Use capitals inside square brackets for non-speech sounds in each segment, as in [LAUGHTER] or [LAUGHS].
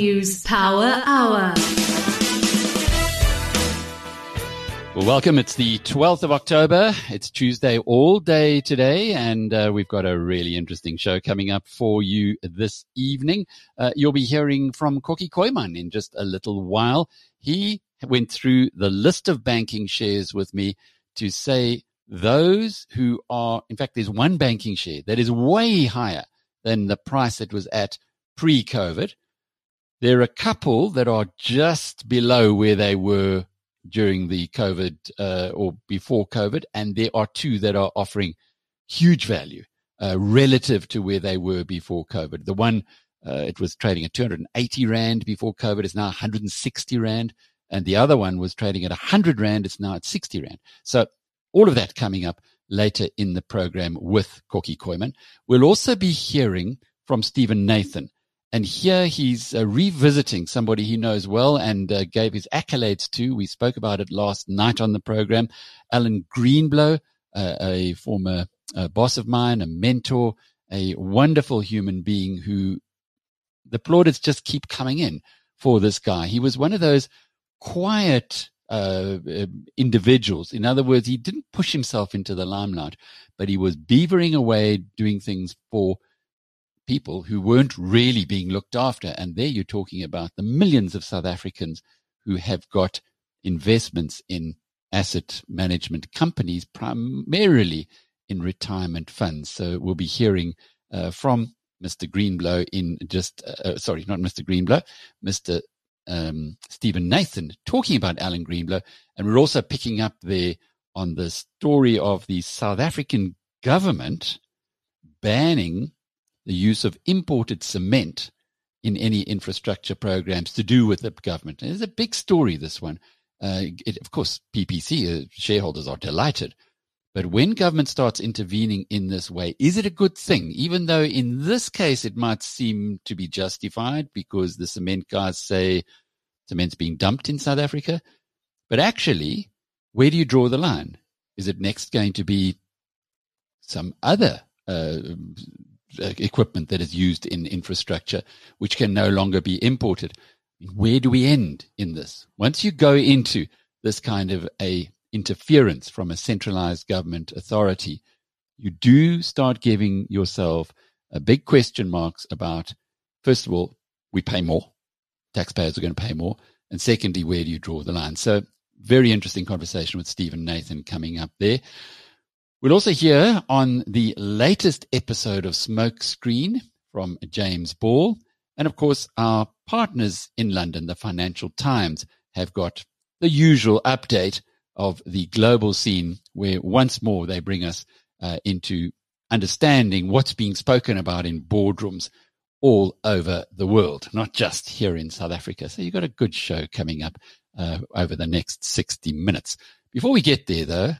News Power Hour. Well, welcome. It's the 12th of October. It's Tuesday all day today, and uh, we've got a really interesting show coming up for you this evening. Uh, you'll be hearing from Kokkie Kooyman in just a little while. He went through the list of banking shares with me to say those who are, in fact, there's one banking share that is way higher than the price it was at pre COVID. There are a couple that are just below where they were during the COVID uh, or before COVID, and there are two that are offering huge value uh, relative to where they were before COVID. The one uh, it was trading at 280 rand before COVID, is now 160 rand, and the other one was trading at 100 rand, it's now at 60 rand. So all of that coming up later in the program with Kokkie Kooyman. We'll also be hearing from Steven Nathan. And here he's uh, revisiting somebody he knows well and uh, gave his accolades to. We spoke about it last night on the program. Allan Greenblo, uh, a former uh, boss of mine, a mentor, a wonderful human being who the plaudits just keep coming in for this guy. He was one of those quiet uh, um, individuals. In other words, he didn't push himself into the limelight, but he was beavering away doing things for people who weren't really being looked after. And there you're talking about the millions of South Africans who have got investments in asset management companies, primarily in retirement funds. So we'll be hearing uh, from Mr. Greenblo in just, uh, uh, sorry, not Mr. Greenblo, Mr. Um, Steven Nathan talking about Allan Greenblo. And we're also picking up there on the story of the South African government banning the use of imported cement in any infrastructure programs to do with the government. It's a big story, this one. Uh, it, of course, PPC uh, shareholders are delighted. But when government starts intervening in this way, is it a good thing? Even though in this case it might seem to be justified because the cement guys say cement's being dumped in South Africa. But actually, where do you draw the line? Is it next going to be some other uh, Uh, equipment that is used in infrastructure, which can no longer be imported. Where do we end in this? Once you go into this kind of a interference from a centralized government authority, you do start giving yourself a big question marks about, first of all, we pay more. Taxpayers are going to pay more. And secondly, where do you draw the line? So very interesting conversation with Steven Nathan coming up there. We'll also hear on the latest episode of Smokescreen from James Ball. And of course, our partners in London, the Financial Times, have got the usual update of the global scene where once more they bring us uh, into understanding what's being spoken about in boardrooms all over the world, not just here in South Africa. So you've got a good show coming up uh, over the next 60 minutes. Before we get there, though,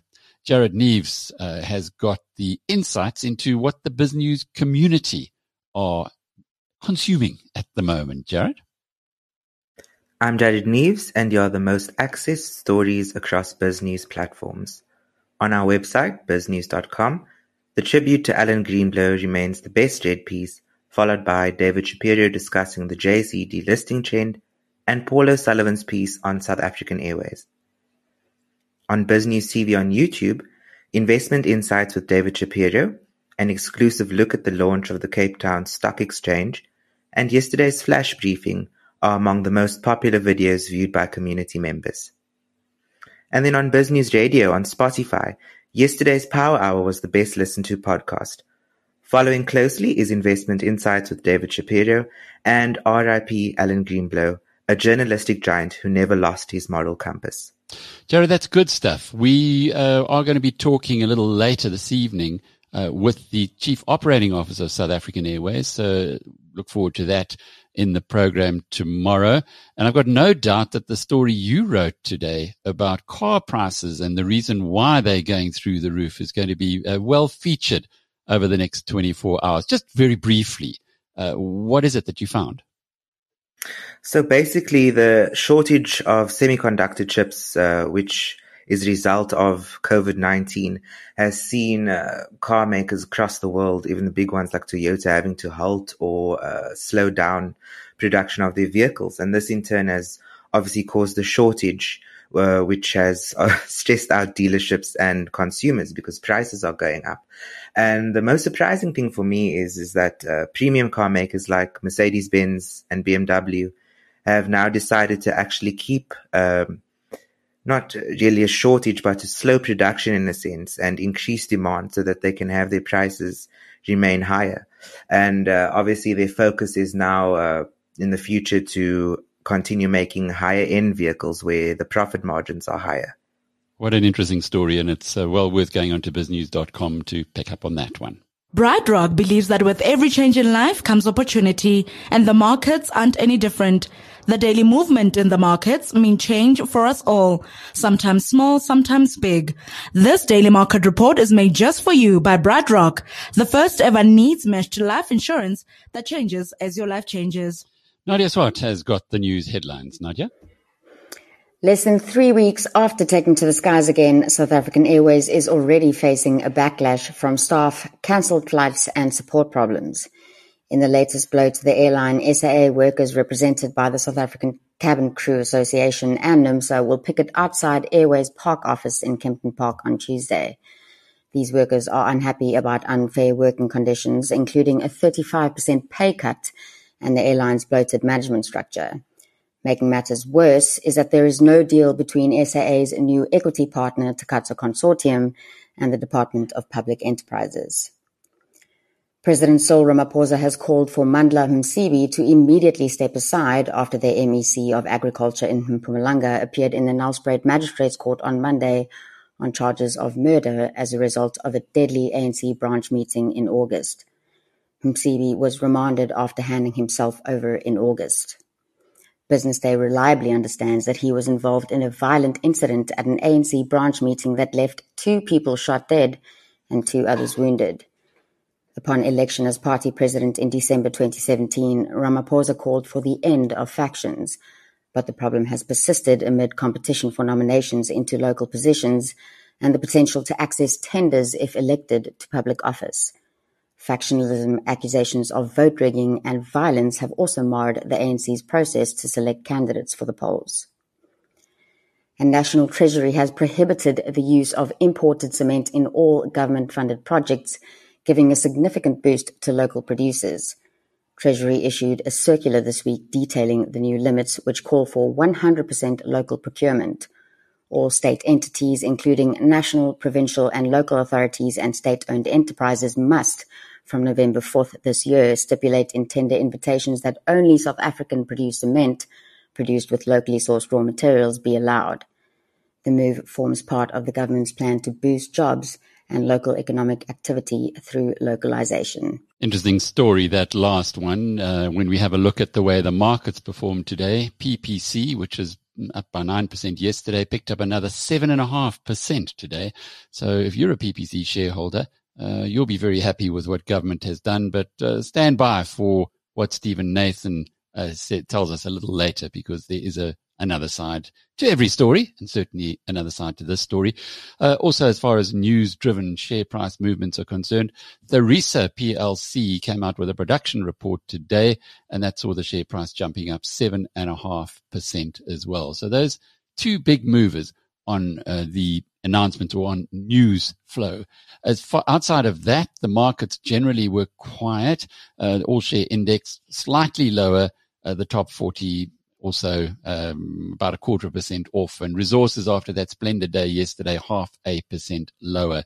Jared Neves uh, has got the insights into what the BizNews community are consuming at the moment. Jared? I'm Jared Neves, and you're the most accessed stories across BizNews platforms. On our website, biznews.com, the tribute to Allan Greenblo remains the best read piece, followed by David Shapiro discussing the JSE delisting trend and Paul O'Sullivan's piece on South African Airways. On BizNews TV on YouTube, Investment Insights with David Shapiro, an exclusive look at the launch of the Cape Town Stock Exchange, and yesterday's flash briefing are among the most popular videos viewed by community members. And then on BizNews Radio on Spotify, yesterday's Power Hour was the best listened to podcast. Following closely is Investment Insights with David Shapiro and RIP Allan Greenblo, a journalistic giant who never lost his moral compass. Jared, that's good stuff. We uh, are going to be talking a little later this evening uh, with the Chief Operating Officer of South African Airways. So look forward to that in the program tomorrow. And I've got no doubt that the story you wrote today about car prices and the reason why they're going through the roof is going to be uh, well featured over the next 24 hours. Just very briefly, uh, what is it that you found? So basically, the shortage of semiconductor chips, uh, which is a result of COVID 19, has seen uh, car makers across the world, even the big ones like Toyota, having to halt or uh, slow down production of their vehicles. And this in turn has obviously caused a shortage, uh, which has uh, [LAUGHS] stressed out dealerships and consumers because prices are going up. And the most surprising thing for me is, is that uh, premium car makers like Mercedes-Benz and BMW have now decided to actually keep, um, not really a shortage, but a slow production in a sense and increase demand so that they can have their prices remain higher. And uh, obviously their focus is now uh, in the future to continue making higher end vehicles where the profit margins are higher. What an interesting story, and it's uh, well worth going on to biznews.com to pick up on that one. BrightRock believes that with every change in life comes opportunity, and the markets aren't any different. The daily movement in the markets mean change for us all, sometimes small, sometimes big. This daily market report is made just for you by BrightRock, the first ever needs matched life insurance that changes as your life changes. Nadia Swart has got the news headlines. Nadia? Less than three weeks after taking to the skies again, South African Airways is already facing a backlash from staff, cancelled flights and support problems. In the latest blow to the airline, SAA workers represented by the South African Cabin Crew Association and NUMSA will picket outside Airways Park office in Kempton Park on Tuesday. These workers are unhappy about unfair working conditions, including a 35% pay cut and the airline's bloated management structure. Making matters worse is that there is no deal between SAA's new equity partner, Takatso Consortium, and the Department of Public Enterprises. President Cyril Ramaphosa has called for Mandla Msibi to immediately step aside after the MEC of Agriculture in Mpumalanga appeared in the Nelspruit Magistrates Court on Monday on charges of murder as a result of a deadly ANC branch meeting in August. Msibi was remanded after handing himself over in August. Business Day reliably understands that he was involved in a violent incident at an ANC branch meeting that left two people shot dead and two others wounded. Upon election as party president in December 2017, Ramaphosa called for the end of factions, but the problem has persisted amid competition for nominations into local positions and the potential to access tenders if elected to public office. Factionalism, accusations of vote rigging and violence have also marred the ANC's process to select candidates for the polls. And National Treasury has prohibited the use of imported cement in all government-funded projects, giving a significant boost to local producers. Treasury issued a circular this week detailing the new limits, which call for 100% local procurement. All state entities, including national, provincial, and local authorities and state-owned enterprises, must from November 4th this year stipulate in tender invitations that only South African produced cement produced with locally sourced raw materials be allowed. The move forms part of the government's plan to boost jobs and local economic activity through localization. Interesting story, that last one. Uh, when we have a look at the way the markets performed today, PPC, which is up by 9% yesterday, picked up another 7.5% today. So if you're a PPC shareholder, uh, you'll be very happy with what government has done, but uh, stand by for what Steven Nathan uh, said, tells us a little later because there is a another side to every story and certainly another side to this story. Uh, also, as far as news driven share price movements are concerned, the RISA PLC came out with a production report today and that saw the share price jumping up seven and a half percent as well. So those two big movers on uh, the announcement or on news flow. As far outside of that, the markets generally were quiet. Uh, all share index slightly lower. Uh, the top 40 also um, about a quarter of a percent off. And resources after that splendid day yesterday, half a percent lower.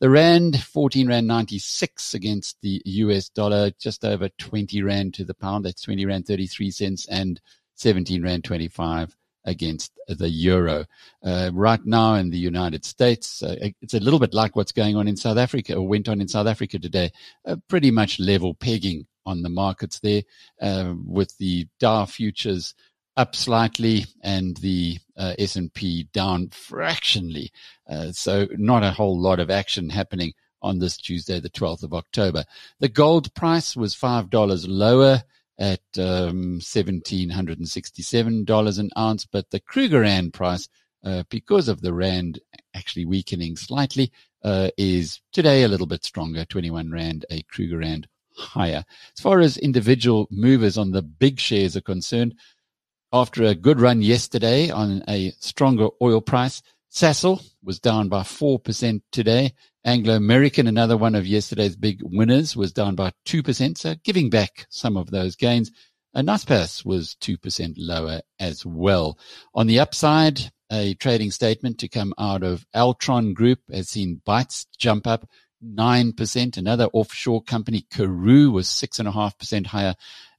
The rand, 14 rand 96 against the US dollar, just over 20 rand to the pound. That's 20 rand 33 cents and 17 rand 25 against the euro. Uh, right now in the United States, uh, it's a little bit like what's going on in South Africa or went on in South Africa today. Uh, pretty much level pegging on the markets there, uh, with the Dow futures up slightly and the uh, S&P down fractionally. Uh, so not a whole lot of action happening on this Tuesday, the 12th of October. The gold price was $5 lower at um, $1,767 an ounce, but the Krugerrand price, uh, because of the Rand actually weakening slightly, uh, is today a little bit stronger, 21 Rand a Krugerrand higher. As far as individual movers on the big shares are concerned, after a good run yesterday on a stronger oil price, Sasol was down by 4% today. Anglo American, another one of yesterday's big winners, was down by 2%, so giving back some of those gains. And Naspers was 2% lower as well. On the upside, a trading statement to come out of Altron Group has seen Bytes jump up 9%. Another offshore company, Karoo, was 6.5% higher.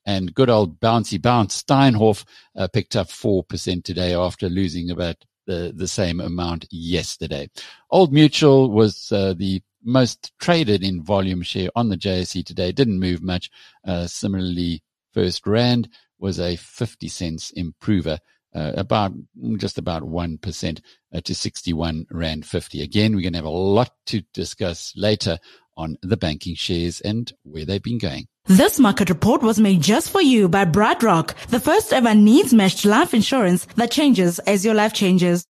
And good old bouncy bounce, Steinhoff, uh, picked up 4% today after losing about the, the same amount yesterday. Old Mutual was uh, the most traded in volume share on the JSE today. Didn't move much. Uh, similarly, FirstRand was a 50 cents improver uh, about just about 1% uh, to 61 Rand 50. Again, we're going to have a lot to discuss later on the banking shares and where they've been going. This market report was made just for you by BrightRock, the first ever needs matched life insurance that changes as your life changes.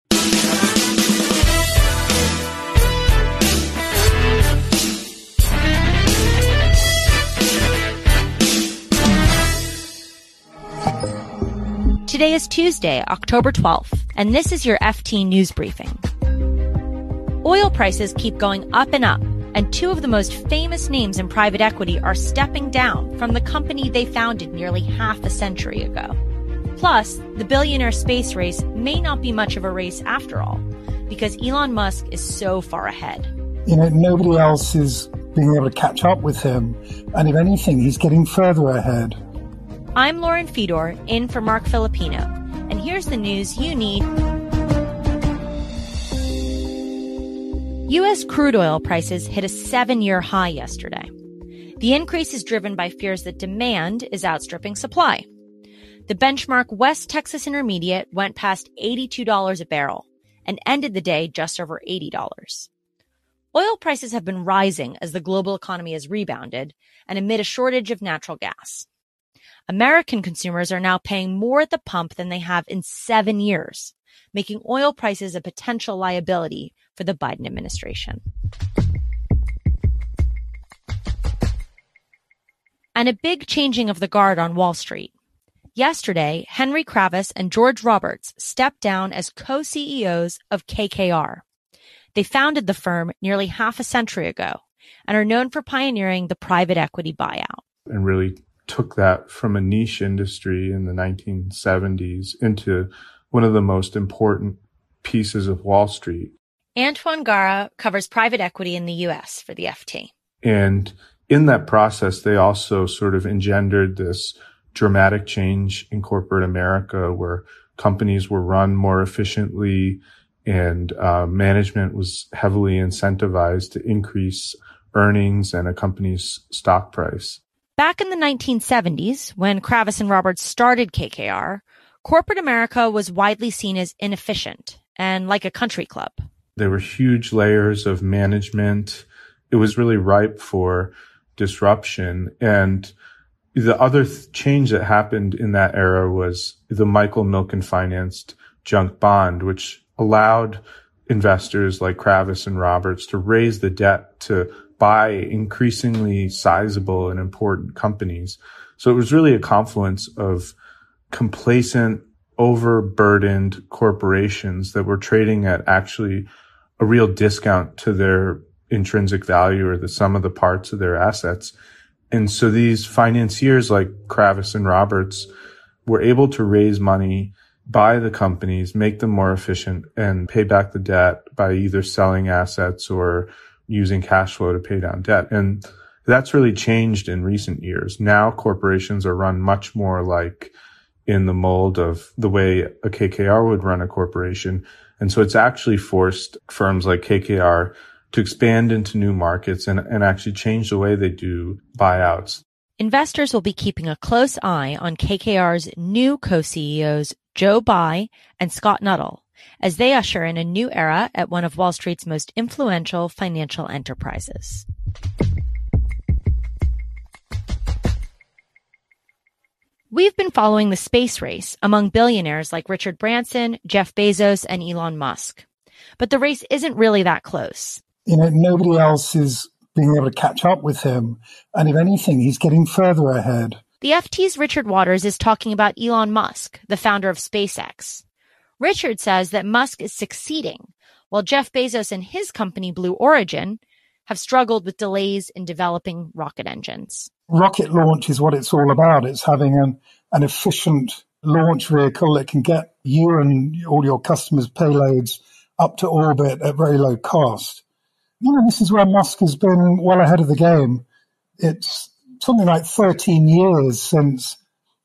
Today is Tuesday, October 12th, and this is your FT News Briefing. Oil prices keep going up and up, and two of the most famous names in private equity are stepping down from the company they founded nearly half a century ago. Plus, the billionaire space race may not be much of a race after all, because Elon Musk is so far ahead. You know, nobody else is being able to catch up with him, and if anything, he's getting further ahead. I'm Lauren Fedor, in for Marc Filippino, and here's the news you need. U.S. crude oil prices hit a seven year high yesterday. The increase is driven by fears that demand is outstripping supply. The benchmark West Texas Intermediate went past $82 a barrel and ended the day just over $80. Oil prices have been rising as the global economy has rebounded and amid a shortage of natural gas. American consumers are now paying more at the pump than they have in seven years, making oil prices a potential liability for the Biden administration. And a big changing of the guard on Wall Street. Yesterday, Henry Kravis and George Roberts stepped down as co-CEOs of KKR. They founded the firm nearly half a century ago and are known for pioneering the private equity buyout. And really took that from a niche industry in the 1970s into one of the most important pieces of Wall Street. Antoine Gara covers private equity in the US for the FT. And in that process, they also sort of engendered this dramatic change in corporate America where companies were run more efficiently and uh, management was heavily incentivized to increase earnings and a company's stock price. Back in the 1970s, when Kravis and Roberts started KKR, corporate America was widely seen as inefficient and like a country club. There were huge layers of management. It was really ripe for disruption. And the other th- change that happened in that era was the Michael Milken financed junk bond, which allowed investors like Kravis and Roberts to raise the debt to buy increasingly sizable and important companies. So it was really a confluence of complacent, overburdened corporations that were trading at actually a real discount to their intrinsic value or the sum of the parts of their assets. And so these financiers like Kravis and Roberts were able to raise money, buy the companies, make them more efficient and pay back the debt by either selling assets or using cash flow to pay down debt. And that's really changed in recent years. Now corporations are run much more like in the mold of the way a KKR would run a corporation. And so it's actually forced firms like KKR to expand into new markets and, and actually change the way they do buyouts. Investors will be keeping a close eye on KKR's new co-CEOs, Joe Bae and Scott Nuttall, as they usher in a new era at one of Wall Street's most influential financial enterprises. We've been following the space race among billionaires like Richard Branson, Jeff Bezos, and Elon Musk. But the race isn't really that close. You know, nobody else is being able to catch up with him. And if anything, he's getting further ahead. The FT's Richard Waters is talking about Elon Musk, the founder of SpaceX. Richard says that Musk is succeeding, while Jeff Bezos and his company Blue Origin have struggled with delays in developing rocket engines. Rocket launch is what it's all about. It's having an, an efficient launch vehicle that can get you and all your customers' payloads up to orbit at very low cost. You know, this is where Musk has been well ahead of the game. It's something like 13 years since,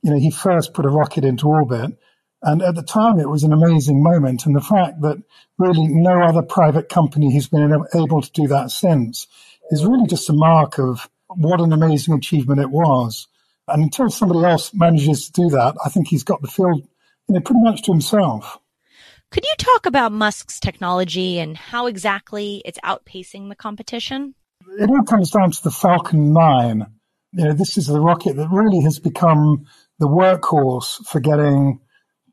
you know, he first put a rocket into orbit. And at the time, it was an amazing moment. And the fact that really no other private company has been able to do that since is really just a mark of what an amazing achievement it was. And until somebody else manages to do that, I think he's got the field you know, pretty much to himself. Could you talk about Musk's technology and how exactly it's outpacing the competition? It all comes down to the Falcon 9. You know, this is the rocket that really has become the workhorse for getting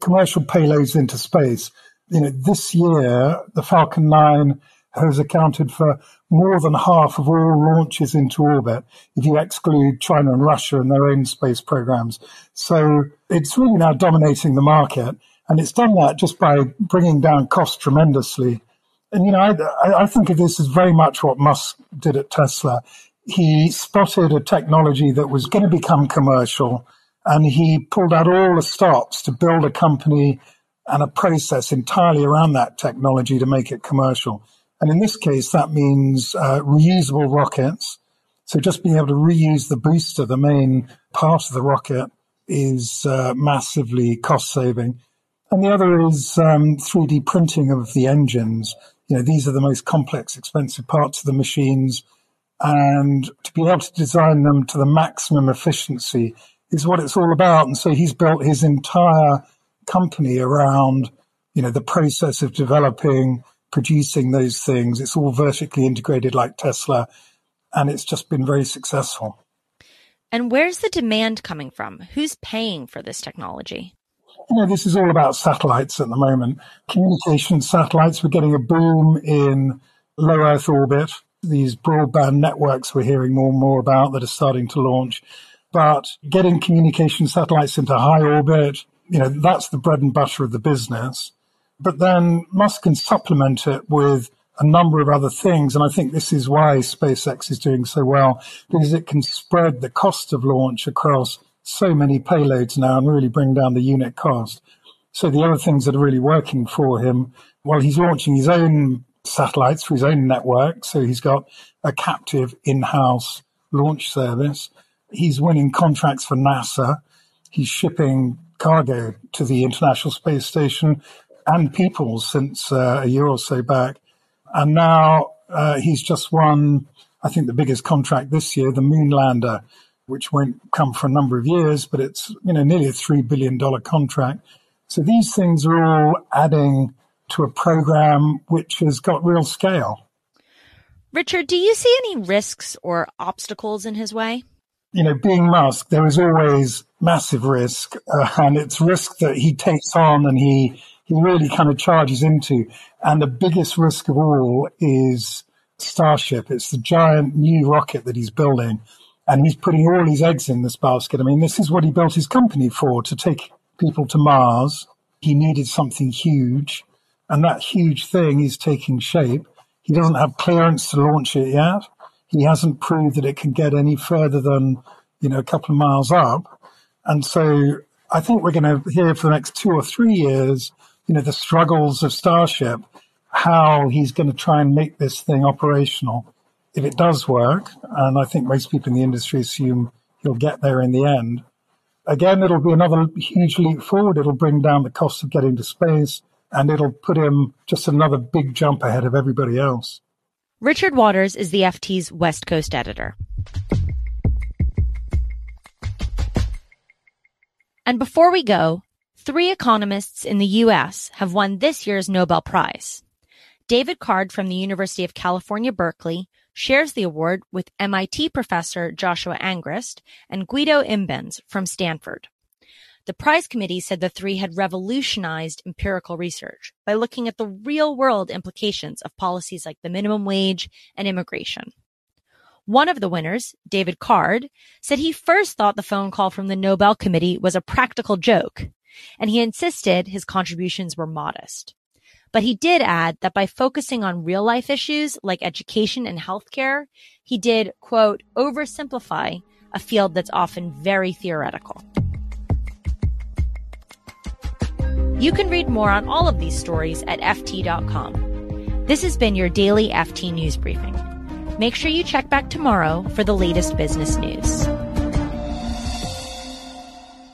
commercial payloads into space. You know, this year, the Falcon 9 has accounted for more than half of all launches into orbit, if you exclude China and Russia and their own space programs. So it's really now dominating the market. And it's done that just by bringing down costs tremendously. And, you know, I, I think of this as very much what Musk did at Tesla. He spotted a technology that was going to become commercial and he pulled out all the stops to build a company and a process entirely around that technology to make it commercial. And in this case, that means uh, reusable rockets. So just being able to reuse the booster, the main part of the rocket, is uh, massively cost saving. And the other is um, 3D printing of the engines. You know, these are the most complex, expensive parts of the machines. And to be able to design them to the maximum efficiency is what it's all about. And so he's built his entire company around, you know, the process of developing, producing those things. It's all vertically integrated like Tesla. And it's just been very successful. And where's the demand coming from? Who's paying for this technology? You know, this is all about satellites at the moment. Communication satellites, we're getting a boom in low Earth orbit. These broadband networks we're hearing more and more about that are starting to launch. But getting communication satellites into high orbit, you know, that's the bread and butter of the business. But then Musk can supplement it with a number of other things. And I think this is why SpaceX is doing so well, because it can spread the cost of launch across so many payloads now and really bring down the unit cost. So the other things that are really working for him, well, he's launching his own satellites for his own network. So he's got a captive in-house launch service. He's winning contracts for NASA. He's shipping cargo to the International Space Station and people since uh, a year or so back. And now uh, he's just won, I think, the biggest contract this year, the Moonlander, which won't come for a number of years, but it's you know nearly a three billion dollar contract. So these things are all adding to a program which has got real scale. Richard, do you see any risks or obstacles in his way? You know, being Musk, there is always massive risk, uh, and it's risk that he takes on and he he really kind of charges into. And the biggest risk of all is Starship. It's the giant new rocket that he's building, and he's putting all his eggs in this basket. I mean, this is what he built his company for to take people to Mars. He needed something huge, and that huge thing is taking shape. He doesn't have clearance to launch it yet he hasn't proved that it can get any further than, you know, a couple of miles up. And so I think we're going to hear for the next two or three years, you know, the struggles of Starship, how he's going to try and make this thing operational. If it does work, and I think most people in the industry assume he'll get there in the end, again, it'll be another huge leap forward. It'll bring down the cost of getting to space and it'll put him just another big jump ahead of everybody else. Richard Waters is the FT's West Coast editor. And before we go, three economists in the US have won this year's Nobel Prize. David Card from the University of California, Berkeley shares the award with MIT professor Joshua Angrist and Guido Imbens from Stanford. The prize committee said the three had revolutionized empirical research by looking at the real world implications of policies like the minimum wage and immigration. One of the winners, David Card, said he first thought the phone call from the Nobel Committee was a practical joke, and he insisted his contributions were modest. But he did add that by focusing on real life issues like education and healthcare, he did, quote, oversimplify a field that's often very theoretical. You can read more on all of these stories at FT.com. This has been your daily FT News Briefing. Make sure you check back tomorrow for the latest business news.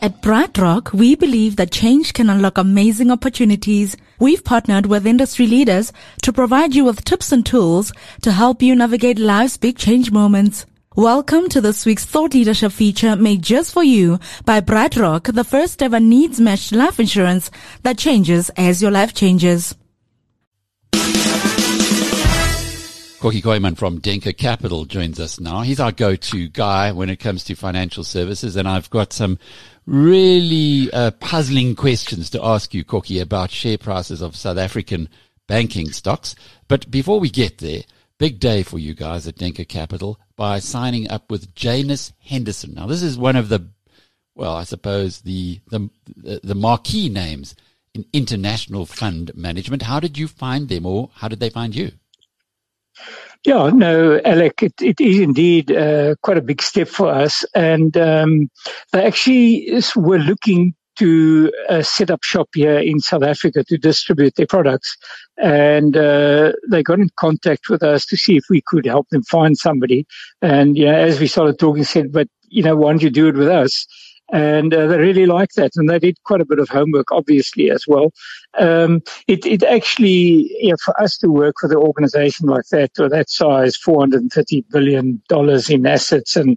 At BrightRock, we believe that change can unlock amazing opportunities. We've partnered with industry leaders to provide you with tips and tools to help you navigate life's big change moments. Welcome to this week's Thought Leadership feature made just for you by BrightRock, the first ever needs matched life insurance that changes as your life changes. Kokkie Kooyman from Denker Capital joins us now. He's our go-to guy when it comes to financial services, and I've got some really uh, puzzling questions to ask you, Kokkie, about share prices of South African banking stocks. But before we get there, big day for you guys at Denker Capital by signing up with Janus Henderson. Now, this is one of the, well, I suppose the the the marquee names in international fund management. How did you find them, or how did they find you? Yeah, no, Alec, it, it is indeed uh, quite a big step for us. And um, they actually we were looking to uh, set up shop here in South Africa to distribute their products. And uh, they got in contact with us to see if we could help them find somebody. And, know, as we started talking, said, but, you know, why don't you do it with us? and uh, they really liked that, and they did quite a bit of homework, obviously, as well. Um, it, it actually, know, for us to work with an organization like that or that size, four hundred and thirty billion dollars in assets and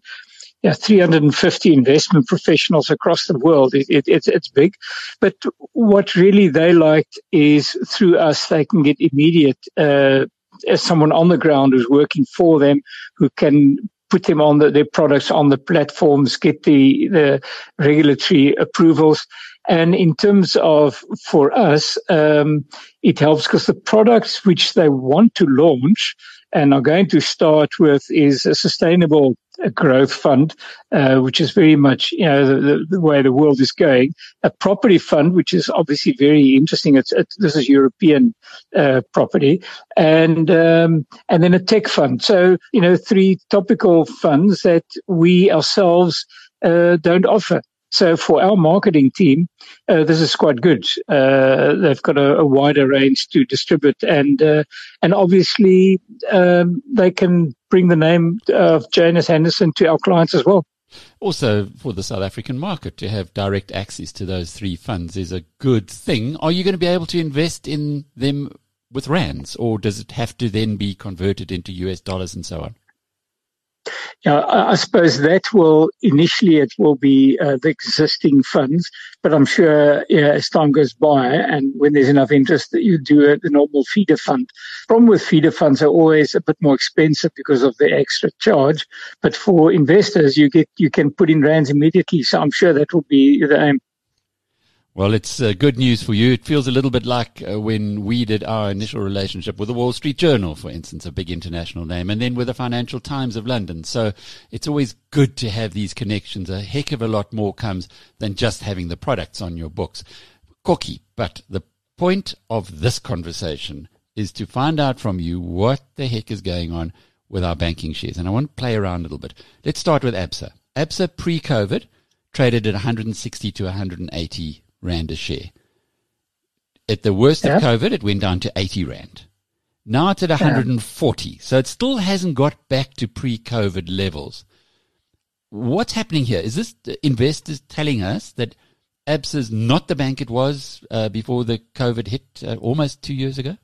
yeah, 350 investment professionals across the world. It, it, it's, it's big. But what really they liked is through us, they can get immediate, uh, as someone on the ground who's working for them, who can put them on the, their products on the platforms, get the, the regulatory approvals. And in terms of for us, um, it helps because the products which they want to launch and are going to start with is a sustainable growth fund, uh, which is very much you know the, the, way the world is going. A property fund, which is obviously very interesting. It's, this is European uh, property, and um, and then a tech fund. So you know three topical funds that we ourselves uh, don't offer. So for our marketing team, uh, this is quite good. Uh, they've got a, a, wider range to distribute, and uh, and obviously um, they can bring the name of Janus Henderson to our clients as well. Also, for the South African market, to have direct access to those three funds is a good thing. Are you going to be able to invest in them with rands, or does it have to then be converted into US dollars and so on? I suppose that will initially it will be uh, the existing funds, but I'm sure as time goes by and when there's enough interest that you do a, the normal feeder fund. Problem with feeder funds are always a bit more expensive because of the extra charge, but for investors you get you can put in rands immediately. So I'm sure that will be the aim. Well, it's uh, good news for you. It feels a little bit like uh, when we did our initial relationship with the Wall Street Journal, for instance, a big international name, and then with the Financial Times of London. So it's always good to have these connections. A heck of a lot more comes than just having the products on your books. Kokkie, but the point of this conversation is to find out from you what the heck is going on with our banking shares. And I want to play around a little bit. Let's start with ABSA. ABSA pre-COVID traded at 160 to 180 rand a share. At the worst yeah. of COVID, it went down to 80 rand. Now it's at 140. Yeah. So it still hasn't got back to pre-COVID levels. What's happening here? Is this investors telling us that ABSA is not the bank it was uh, before the COVID hit uh, almost two years ago?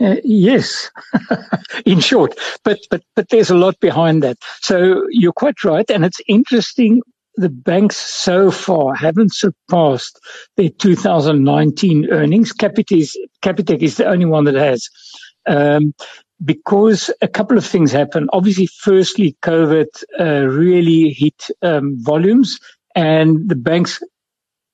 Uh, yes, [LAUGHS] in short, but but but there's a lot behind that. So you're quite right, and it's interesting the banks so far haven't surpassed their 2019 earnings. Capitec, is the only one that has. Um, because a couple of things happen. Obviously, firstly, COVID uh, really hit um, volumes, and the banks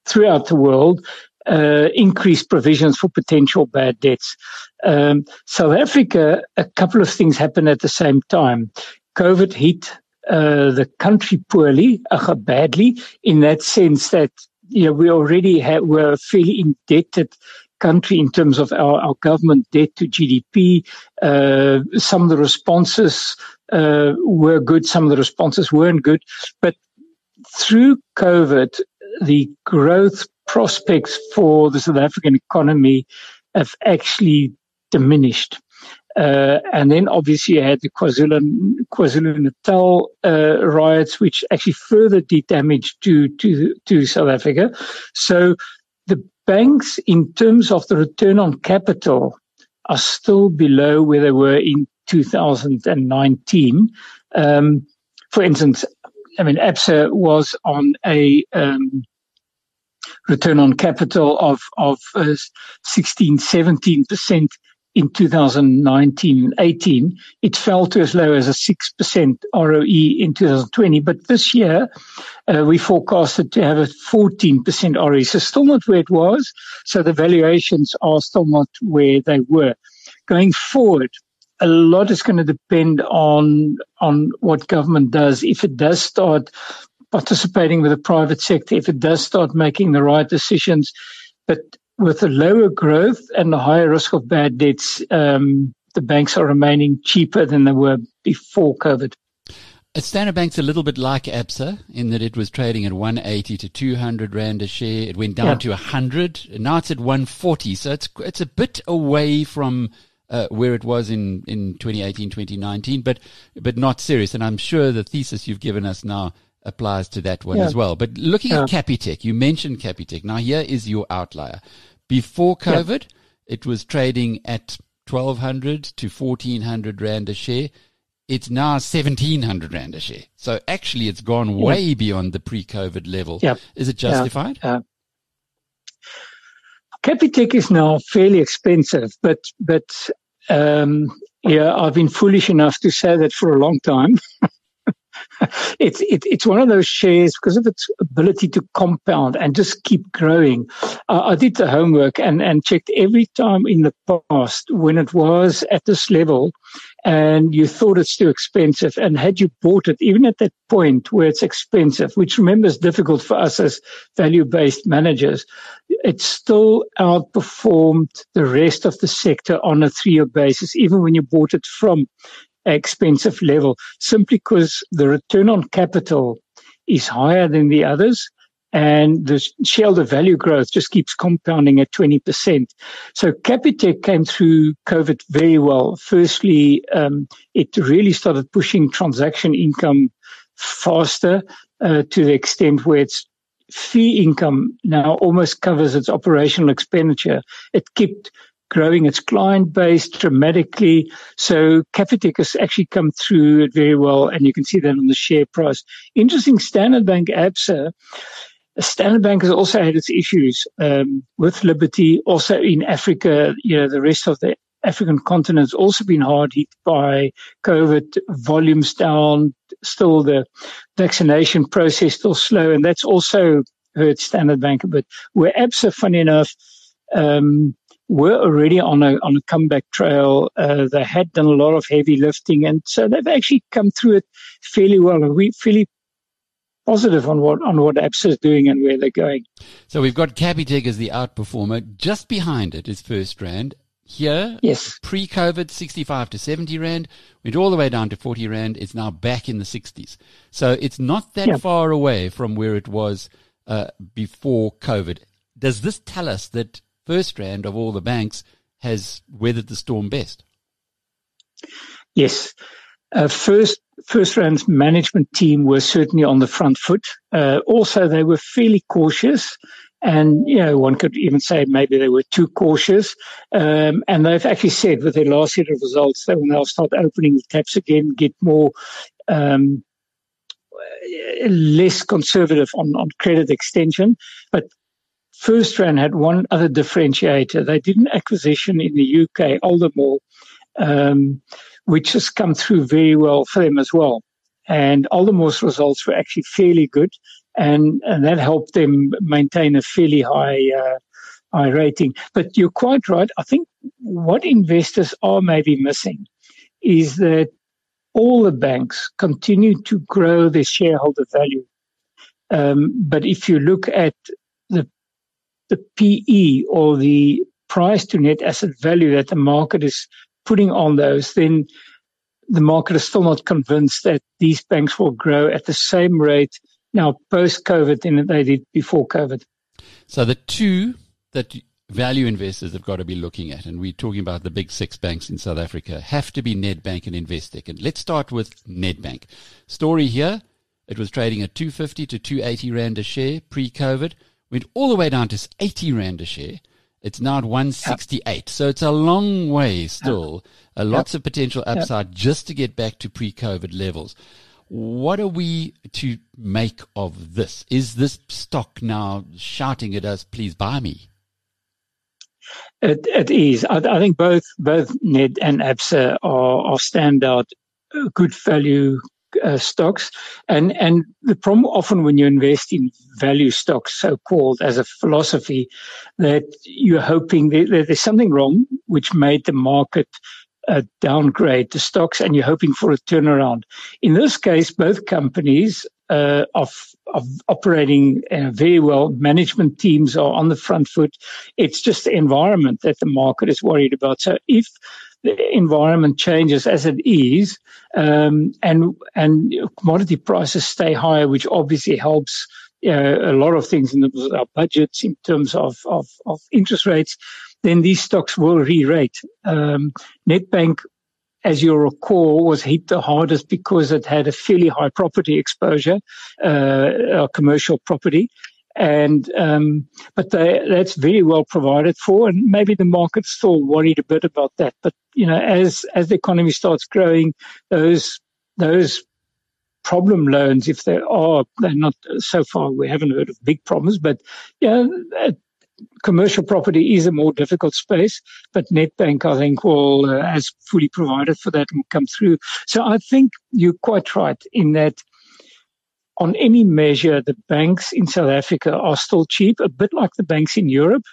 throughout the world uh, increased provisions for potential bad debts. Um, South Africa, a couple of things happened at the same time. COVID hit uh, the country poorly, uh, badly, in that sense that you know we already have, were a fairly indebted country in terms of our, our government debt to GDP. Uh, some of the responses uh, were good, some of the responses weren't good, but through COVID, the growth prospects for the South African economy have actually diminished. Uh, and then obviously you had the KwaZulu, Natal uh, riots, which actually further did damage to, to, to South Africa. So the banks, in terms of the return on capital, are still below where they were in 2019. Um, for instance, I mean, ABSA was on a um, return on capital of of uh, 16, 17 percent in 2019 18. It fell to as low as a six percent ROE in 2020, but this year uh, we forecasted to have a 14 percent ROE, so still not where it was. So the valuations are still not where they were. Going forward, a lot is going to depend on on what government does. If it does start participating with the private sector, if it does start making the right decisions, but with the lower growth and the higher risk of bad debts, um, the banks are remaining cheaper than they were before COVID. Standard Bank's a little bit like ABSA in that it was trading at 180 to 200 rand a share. It went down yeah. to 100. And now it's at 140. So it's it's a bit away from uh, where it was in, in 2018, 2019, but, but not serious. And I'm sure the thesis you've given us now applies to that one yeah. as well. But looking yeah. at Capitec, you mentioned Capitec. Now here is your outlier. Before COVID, yeah. it was trading at 1200 to 1400 Rand a share. It's now 1700 Rand a share. So actually it's gone way beyond the pre-COVID level. Yeah. Is it justified? Uh, Capitec is now fairly expensive, but but um, yeah, I've been foolish enough to say that for a long time. [LAUGHS] [LAUGHS] it's it, it's one of those shares because of its ability to compound and just keep growing. Uh, I did the homework and and checked every time in the past when it was at this level, and you thought it's too expensive. And had you bought it, even at that point where it's expensive, which remember is difficult for us as value based managers, it still outperformed the rest of the sector on a three year basis, even when you bought it from expensive level simply because the return on capital is higher than the others and the shareholder value growth just keeps compounding at 20%. So Capitec came through COVID very well. Firstly, um, it really started pushing transaction income faster uh, to the extent where its fee income now almost covers its operational expenditure. It kept growing its client base dramatically. So Capitec has actually come through it very well, and you can see that on the share price. Interesting, Standard Bank ABSA. Standard Bank has also had its issues um, with Liberty. Also in Africa, you know, the rest of the African continent has also been hard hit by COVID. Volumes down, still the vaccination process still slow, and that's also hurt Standard Bank a bit. Where ABSA, funny enough, um, were already on a on a comeback trail. Uh, they had done a lot of heavy lifting, and so they've actually come through it fairly well. We fairly positive on what on what ABSA is doing and where they're going. So we've got Capitec as the outperformer. Just behind it is FirstRand. Here, yes, pre-COVID, 65 to 70 rand, went all the way down to 40 rand. It's now back in the 60s. So it's not that yeah. far away from where it was uh, before COVID. Does this tell us that FirstRand of all the banks has weathered the storm best. Yes. Uh, first, FirstRand's management team were certainly on the front foot. Uh, also, they were fairly cautious. And, you know, one could even say maybe they were too cautious. Um, and they've actually said with their last set of results, that when they will now start opening the taps again, get more, um, less conservative on, on credit extension. But FirstRand had one other differentiator. They did an acquisition in the UK, Aldermore, um, which has come through very well for them as well. And Aldermore's results were actually fairly good, and, and that helped them maintain a fairly high uh, high rating. But you're quite right. I think what investors are maybe missing is that all the banks continue to grow their shareholder value. Um, but if you look at the PE or the price to net asset value that the market is putting on those, then the market is still not convinced that these banks will grow at the same rate now post COVID than they did before COVID. So the two that value investors have got to be looking at, and we're talking about the big six banks in South Africa, have to be Nedbank and Investec. And let's start with Nedbank. Story here, it was trading at 250 to 280 Rand a share pre-COVID, went all the way down to 80 Rand a share. It's now at 168. Yep. So it's a long way still. Uh, lots of potential upside just to get back to pre-COVID levels. What are we to make of this? Is this stock now shouting at us, please buy me? It, it is. I, I, think both both Ned and Absa are, are standout uh, good value uh, stocks. And and the problem often when you invest in value stocks, so called as a philosophy, that you're hoping that, there's something wrong which made the market uh, downgrade the stocks and you're hoping for a turnaround. In this case, both companies uh, of, of operating uh, very well. Management teams are on the front foot. It's just the environment that the market is worried about. So if the environment changes as it is, um, and and commodity prices stay higher, which obviously helps uh, a lot of things in terms our budgets in terms of, of, of interest rates, then these stocks will re-rate. Um, Nedbank, as you recall, was hit the hardest because it had a fairly high property exposure, uh, commercial property. And um, but they, that's very well provided for, and maybe the market's still worried a bit about that. But you know, as as the economy starts growing, those those problem loans, if there are, they're not so far. We haven't heard of big problems, but yeah, commercial property is a more difficult space, but Nedbank, I think, will uh, has fully provided for that and come through. So I think you're quite right in that. On any measure, the banks in South Africa are still cheap, a bit like the banks in Europe.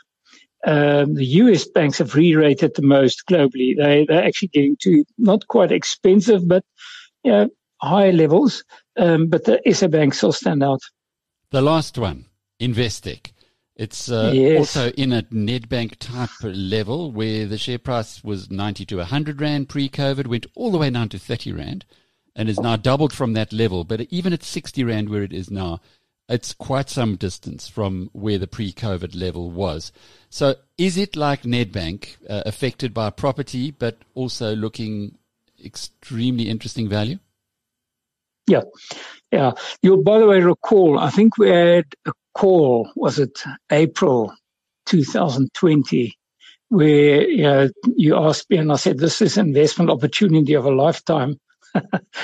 Um, the US banks have re-rated the most globally. They, they're actually getting to not quite expensive, but you know, high levels. Um, but the SA banks still stand out. The last one, Investec. It's uh, yes. also in a Nedbank type level where the share price was 90 to 100 Rand pre COVID, went all the way down to 30 Rand, and is now doubled from that level. But even at 60 Rand where it is now, it's quite some distance from where the pre COVID level was. So is it like Nedbank, uh, affected by property, but also looking extremely interesting value? Yeah. Yeah. You'll, by the way, recall, I think we had a call, was it April 2020, where you, know, you asked me and I said, this is investment opportunity of a lifetime.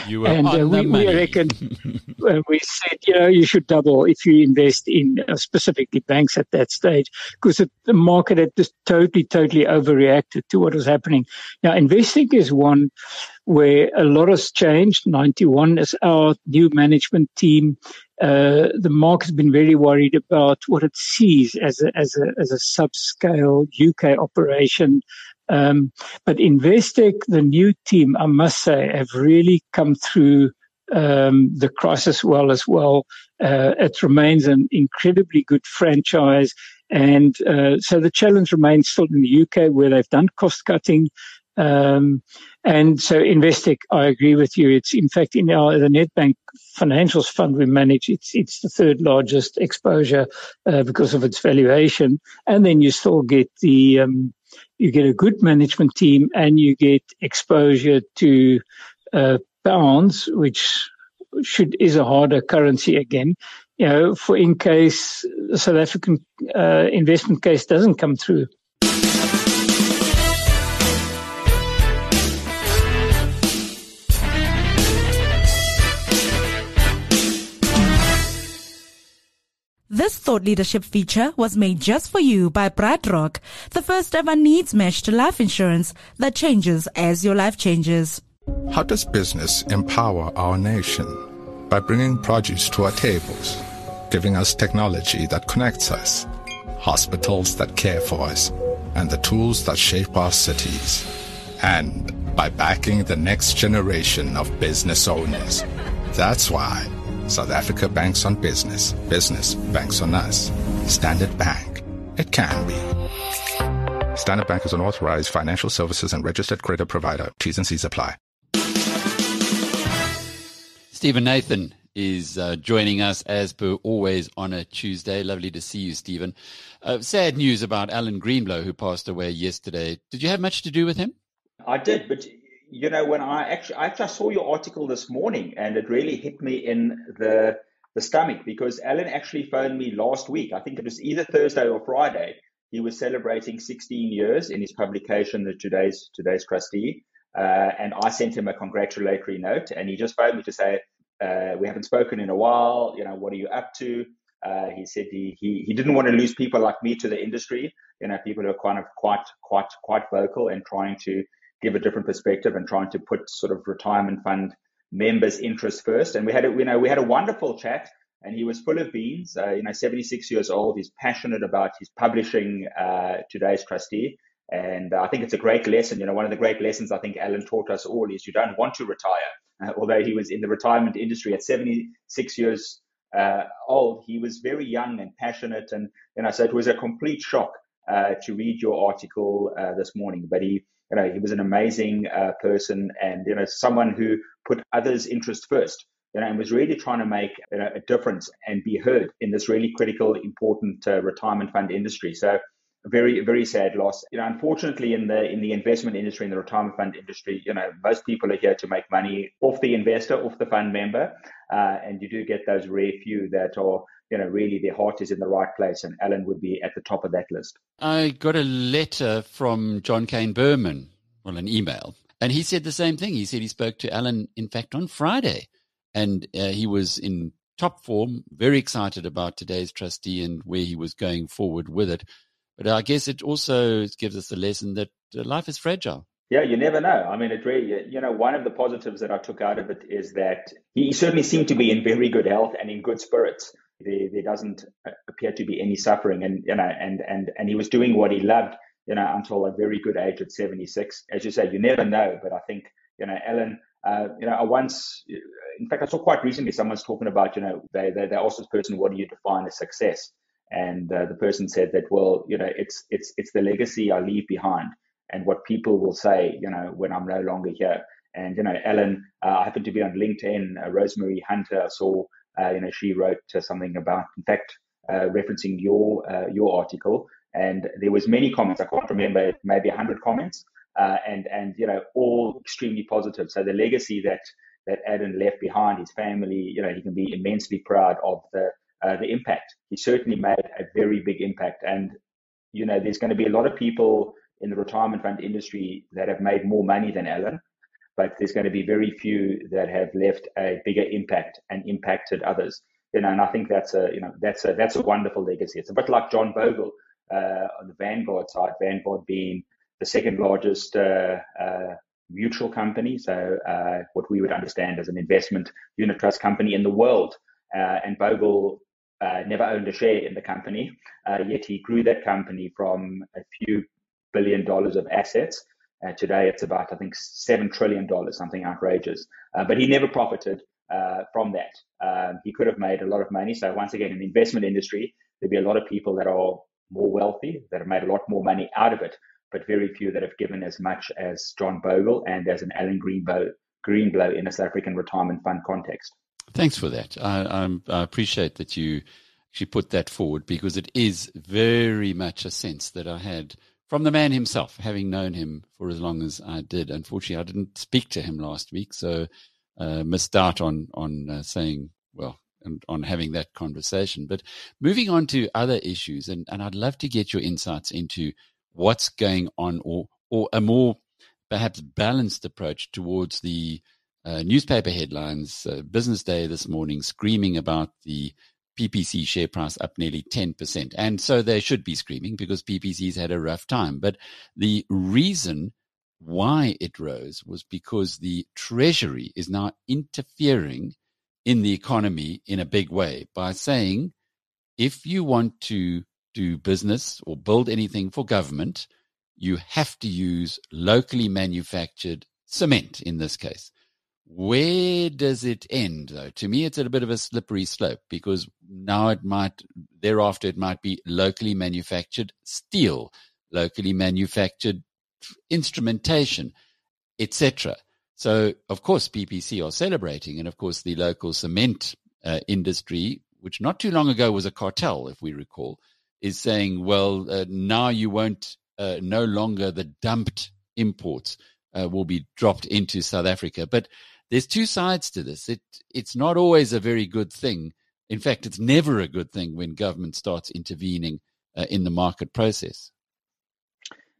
You [LAUGHS] were and uh, we, we reckon [LAUGHS] uh, we said, you know, you should double if you invest in uh, specifically banks at that stage because the market had just totally, totally overreacted to what was happening. Now, Investec is one where a lot has changed. 91 is our new management team. Uh, the market's been very worried about what it sees as a, as a, as a subscale UK operation. Um, but Investec, the new team, I must say, have really come through um, the crisis well as well. Uh, it remains an incredibly good franchise. And uh, so the challenge remains still in the UK where they've done cost cutting. Um, and so Investec, I agree with you. It's in fact in our the Nedbank Financials Fund we manage. It's it's the third largest exposure uh, because of its valuation, and then you still get the um, you get a good management team and you get exposure to uh, pounds, which should is a harder currency again. You know, for in case the South African uh, investment case doesn't come through. This thought leadership feature was made just for you by BrightRock, the first ever needs matched life insurance that changes as your life changes. How does business empower our nation? By bringing produce to our tables, giving us technology that connects us, hospitals that care for us, and the tools that shape our cities. And by backing the next generation of business owners. That's why South Africa banks on business. Business banks on us. Standard Bank. It can be. Standard Bank is an authorized financial services and registered credit provider. T's and C's apply. Steven Nathan is uh, joining us as per always on a Tuesday. Lovely to see you, Steven. Uh, sad news about Allan Greenblo, who passed away yesterday. Did you have much to do with him? I did, but you know, when I actually I actually saw your article this morning, and it really hit me in the the stomach because Allan actually phoned me last week. I think it was either Thursday or Friday. He was celebrating 16 years in his publication, the Today's Today's Trustee, uh, and I sent him a congratulatory note, and he just phoned me to say uh, we haven't spoken in a while. You know, what are you up to? Uh, he said he, he he didn't want to lose people like me to the industry. You know, people who are kind of quite quite quite vocal and trying to give a different perspective and trying to put sort of retirement fund members' interests first. And we had a, you know we had a wonderful chat, and he was full of beans. Uh, you know, 76 years old. He's passionate about his publishing. Uh, today's trustee. And I think it's a great lesson. You know, one of the great lessons I think Allan taught us all is you don't want to retire. Uh, although he was in the retirement industry at 76 years uh, old, he was very young and passionate. And, you know, so it was a complete shock uh, to read your article uh, this morning. But he, you know, he was an amazing uh, person and, you know, someone who put others' interest first, you know, and was really trying to make you know, a difference and be heard in this really critical, important uh, retirement fund industry. So, very very sad loss. You know, unfortunately, in the in the investment industry, in the retirement fund industry, you know, most people are here to make money off the investor, off the fund member, uh, and you do get those rare few that are. You know, really, their heart is in the right place, and Allan would be at the top of that list. I got a letter from John Kane Berman, well, an email, and he said the same thing. He said he spoke to Allan, in fact, on Friday, and uh, he was in top form, very excited about today's trustee and where he was going forward with it. But I guess it also gives us the lesson that uh, life is fragile. Yeah, you never know. I mean, it really, you know, one of the positives that I took out of it is that he certainly seemed to be in very good health and in good spirits. There, there doesn't appear to be any suffering, and you know, and and and he was doing what he loved, you know, until a very good age at 76. As you say, you never know. But I think, you know, Allan, uh, you know, I once, in fact, I saw quite recently someone's talking about, you know, they they, they asked this person, what do you define as success? And uh, the person said that, well, you know, it's it's it's the legacy I leave behind, and what people will say, you know, when I'm no longer here. And you know, Allan, uh, I happened to be on LinkedIn. Uh, Rosemary Hunter, saw, uh, you know, she wrote uh, something about, in fact, uh, referencing your your article, and there was many comments. I can't remember, maybe hundred comments, and and you know, all extremely positive. So the legacy that that Adam left behind, his family, you know, he can be immensely proud of the uh, the impact. He certainly made a very big impact. And, you know, there's going to be a lot of people in the retirement fund industry that have made more money than Allan, but there's going to be very few that have left a bigger impact and impacted others. You know, and I think that's a, you know, that's a, that's a wonderful legacy. It's a bit like John Bogle uh, on the Vanguard side, Vanguard being the second largest uh, uh, mutual company. So uh, what we would understand as an investment unit trust company in the world. Uh, and Bogle uh, never owned a share in the company, yet he grew that company from a few billion dollars of assets. Today it's about, I think, $7 trillion, something outrageous. Uh, but he never profited uh, from that. Um, he could have made a lot of money. So, once again, in the investment industry, there'd be a lot of people that are more wealthy, that have made a lot more money out of it, but very few that have given as much as John Bogle and as an Allan Greenblo, Greenblo in a South African retirement fund context. Thanks for that. I, I, appreciate that you actually put that forward because it is very much a sense that I had from the man himself, having known him for as long as I did. Unfortunately, I didn't speak to him last week, so uh, missed out on on uh, saying well and on having that conversation. But moving on to other issues, and, and I'd love to get your insights into what's going on, or or a more perhaps balanced approach towards the uh, newspaper headlines, uh, Business Day this morning, screaming about the PPC share price up nearly 10%. And so they should be screaming because PPC's had a rough time. But the reason why it rose was because the Treasury is now interfering in the economy in a big way by saying if you want to do business or build anything for government, you have to use locally manufactured cement in this case. Where does it end though? To me, it's a bit of a slippery slope because now it might, thereafter, it might be locally manufactured steel, locally manufactured instrumentation, etc. So, of course, PPC are celebrating, and of course, the local cement uh, industry, which not too long ago was a cartel, if we recall, is saying, well, uh, now you won't, uh, no longer the dumped imports uh, will be dropped into South Africa. But there's two sides to this. It, it's not always a very good thing. In fact, it's never a good thing when government starts intervening uh, in the market process.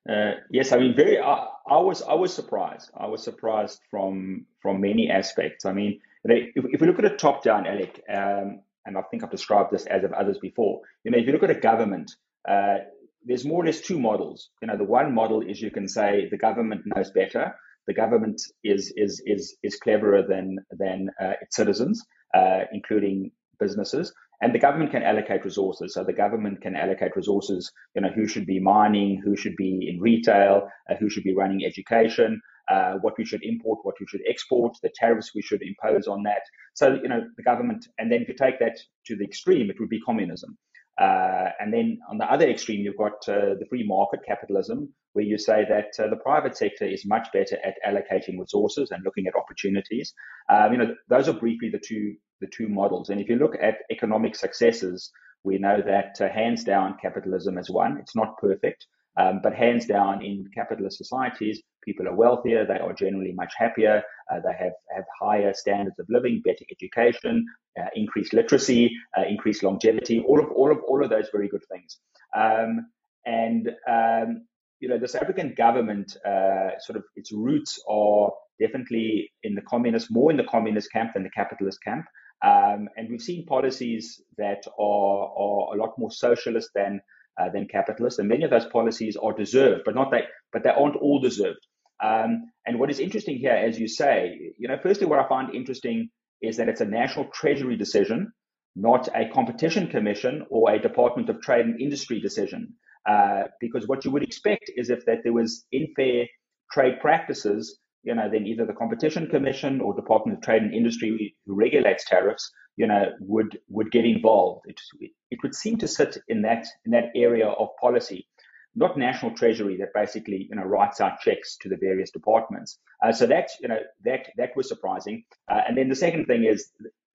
Uh, yes, I mean, very. I, I, was I was surprised. I was surprised from from many aspects. I mean, if, if we look at a top down, Alec, um, and I think I've described this as of others before. You know, if you look at a government, uh, there's more or less two models. You know, the one model is you can say the government knows better. The government is is is is cleverer than than uh, its citizens, uh, including businesses and the government can allocate resources. So the government can allocate resources. You know, who should be mining, who should be in retail, uh, who should be running education, uh, what we should import, what we should export, the tariffs we should impose on that. So you know, the government, and then if you take that to the extreme, it would be communism. Uh, and then on the other extreme, you've got uh, the free market capitalism, where you say that uh, the private sector is much better at allocating resources and looking at opportunities. Um, you know, those are briefly the two the two models. And if you look at economic successes, we know that uh, hands down capitalism is one. It's not perfect, um, but hands down in capitalist societies, people are wealthier. They are generally much happier. Uh, they have, have higher standards of living, better education, uh, increased literacy, uh, increased longevity. All of all of all of those very good things. Um, and um, you know, the South African government, uh, sort of its roots are definitely in the communist, more in the communist camp than the capitalist camp. Um, and we've seen policies that are, are a lot more socialist than uh, than capitalist, and many of those policies are deserved, but not that, but they aren't all deserved. Um, and what is interesting here, as you say, you know, firstly, what I find interesting is that it's a national treasury decision, not a competition commission or a Department of Trade and Industry decision. Uh, because what you would expect is if that there was unfair trade practices, you know, then either the Competition Commission or Department of Trade and Industry, who regulates tariffs, you know, would would get involved. It, it would seem to sit in that in that area of policy, not National Treasury that basically you know writes out checks to the various departments. Uh, so that you know that that was surprising. Uh, and then the second thing is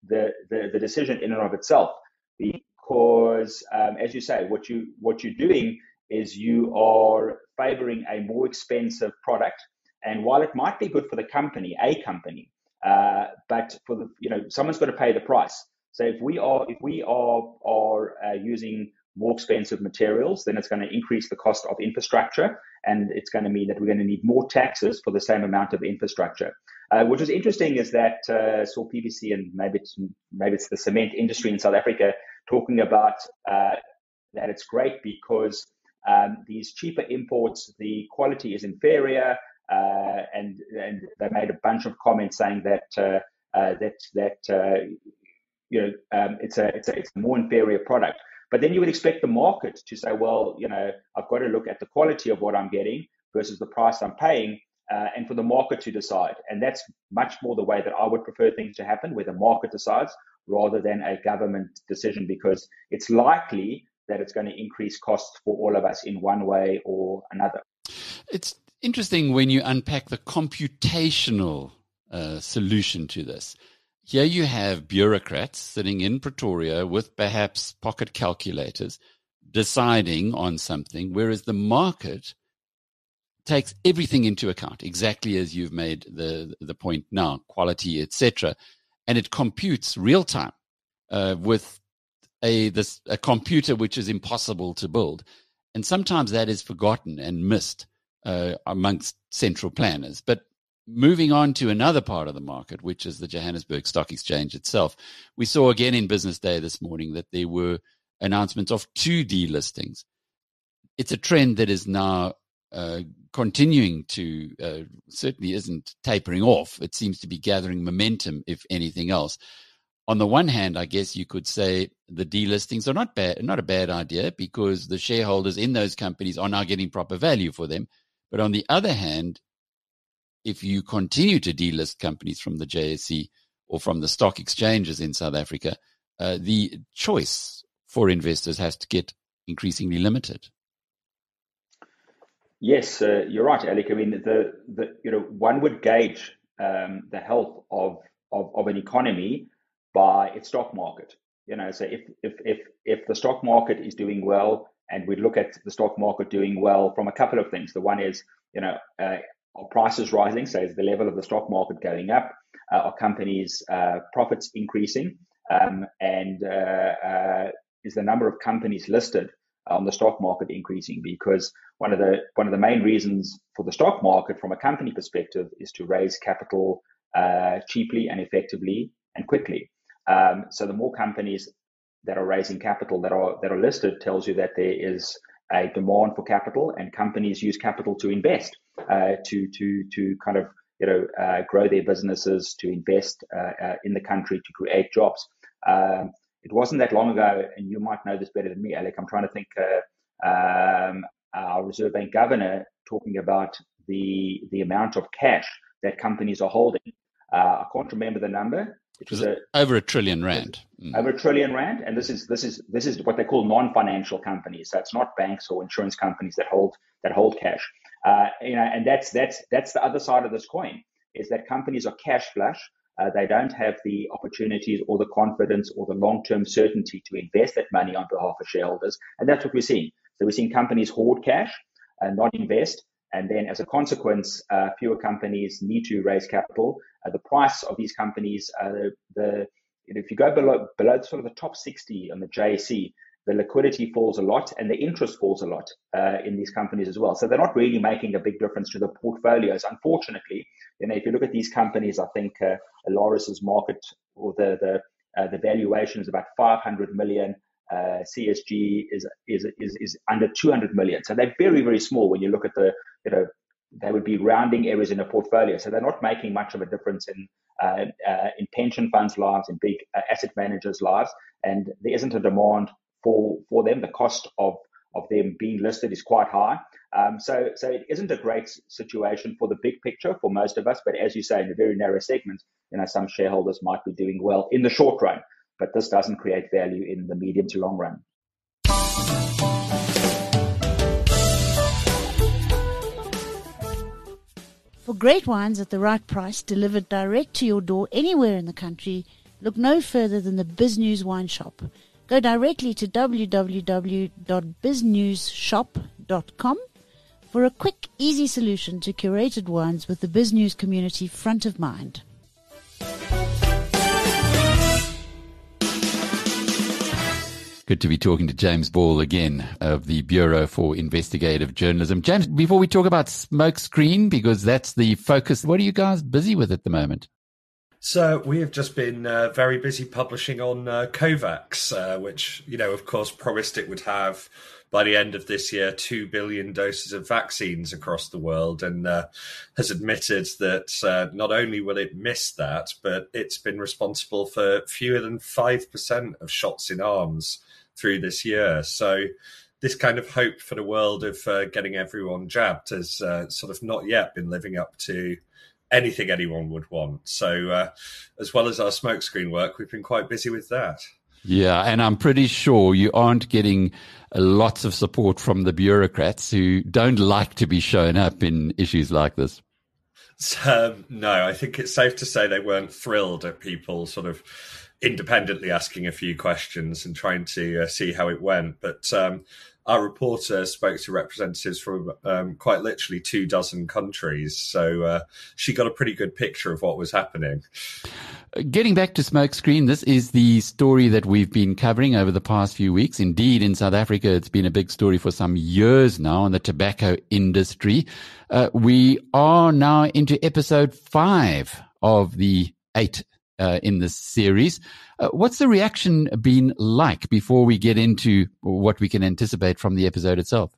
the, the the decision in and of itself, because um, as you say, what you what you're doing is you are favoring a more expensive product and while it might be good for the company, a company, uh, but for the you know someone's got to pay the price. So if we are if we are are uh, using more expensive materials, then it's going to increase the cost of infrastructure, and it's going to mean that we're going to need more taxes for the same amount of infrastructure. Uh, which was interesting is that uh, saw PPC and maybe it's maybe it's the cement industry in South Africa talking about uh, that it's great because um, these cheaper imports, the quality is inferior, and and they made a bunch of comments saying that uh, uh, that that you know um, it's a it's a it's a more inferior product. But then you would expect the market to say, well, you know, I've got to look at the quality of what I'm getting versus the price I'm paying, uh, and for the market to decide. And that's much more the way that I would prefer things to happen, where the market decides rather than a government decision, because it's likely that it's going to increase costs for all of us in one way or another. It's interesting when you unpack the computational uh, solution to this. Here you have bureaucrats sitting in Pretoria with perhaps pocket calculators deciding on something, whereas the market takes everything into account, exactly as you've made the the point now, quality, etc., and it computes real time uh, with a this a computer which is impossible to build, and sometimes that is forgotten and missed uh, amongst central planners. But moving on to another part of the market, which is the Johannesburg Stock Exchange itself, we saw again in Business Day this morning that there were announcements of two delistings. It's a trend that is now uh, continuing to uh, certainly isn't tapering off. It seems to be gathering momentum, if anything else. on the one hand, I guess you could say the delistings are not bad, not a bad idea because the shareholders in those companies are now getting proper value for them. But on the other hand, if you continue to delist companies from the JSE or from the stock exchanges in South Africa, uh, the choice for investors has to get increasingly limited. Yes, uh, you're right, Alec. I mean, the, the you know one would gauge um, the health of, of of an economy by its stock market. You know, so if if if if the stock market is doing well, and we look at the stock market doing well from a couple of things. The one is, you know, uh, are prices rising? So is the level of the stock market going up? Uh, are companies' uh, profits increasing? Um, and uh, uh, is the number of companies listed on the stock market increasing? Because one of the one of the main reasons for the stock market, from a company perspective, is to raise capital uh, cheaply and effectively and quickly. Um, so the more companies that are raising capital that are that are listed tells you that there is a demand for capital, and companies use capital to invest, uh, to to to kind of you know uh, grow their businesses, to invest uh, uh in the country, to create jobs. Um, it wasn't that long ago, and you might know this better than me, Alec. I'm trying to think. Uh, um, our Reserve Bank governor talking about the the amount of cash that companies are holding. Uh, I can't remember the number, it was a, over a trillion rand. Mm. Over a trillion rand, and this is this is this is what they call non-financial companies. So it's not banks or insurance companies that hold that hold cash. Uh, you know, and that's that's that's the other side of this coin is that companies are cash flush. Uh, they don't have the opportunities or the confidence or the long-term certainty to invest that money on behalf of shareholders, and that's what we're seeing. So we're seeing companies hoard cash and not invest, and then as a consequence, uh, fewer companies need to raise capital. Uh, the price of these companies, uh, the if you go below below sort of the top 60 on the JSE, the liquidity falls a lot and the interest falls a lot uh, in these companies as well. So they're not really making a big difference to the portfolios. Unfortunately, you know, if you look at these companies, I think uh, Alaris's market or the the uh, the valuation is about 500 million. Uh, CSG is, is is is under 200 million. So they're very very small when you look at the you know they would be rounding errors in a portfolio. So they're not making much of a difference in uh, uh, in pension funds' lives, in big uh, asset managers' lives, and there isn't a demand for for them. The cost of of them being listed is quite high. Um, so so it isn't a great situation for the big picture for most of us. But as you say, in a very narrow segment, you know, some shareholders might be doing well in the short run, but this doesn't create value in the medium to long run. For great wines at the right price delivered direct to your door anywhere in the country, look no further than the BizNews Wine Shop. Go directly to www.biznewsshop.com for a quick, easy solution to curated wines with the BizNews community front of mind. Good to be talking to James Ball again of the Bureau for Investigative Journalism. James, before we talk about smokescreen, because that's the focus, what are you guys busy with at the moment? So we have just been uh, very busy publishing on uh, COVAX, uh, which, you know, of course, promised it would have by the end of this year 2 billion doses of vaccines across the world and uh, has admitted that uh, not only will it miss that, but it's been responsible for fewer than 5% of shots in arms through this year. So this kind of hope for the world of uh, getting everyone jabbed has uh, sort of not yet been living up to anything anyone would want. So, uh, as well as our smokescreen work, we've been quite busy with that. Yeah, and I'm pretty sure you aren't getting lots of support from the bureaucrats who don't like to be shown up in issues like this. Um, no, I think it's safe to say they weren't thrilled at people sort of independently asking a few questions and trying to uh, see how it went. But um, our reporter spoke to representatives from um, quite literally two dozen countries, so uh, she got a pretty good picture of what was happening. Getting back to smokescreen, this is the story that we've been covering over the past few weeks. Indeed, in South Africa, it's been a big story for some years now on the tobacco industry. Uh, we are now into episode five of the eight uh, in this series. Uh, what's the reaction been like before we get into what we can anticipate from the episode itself?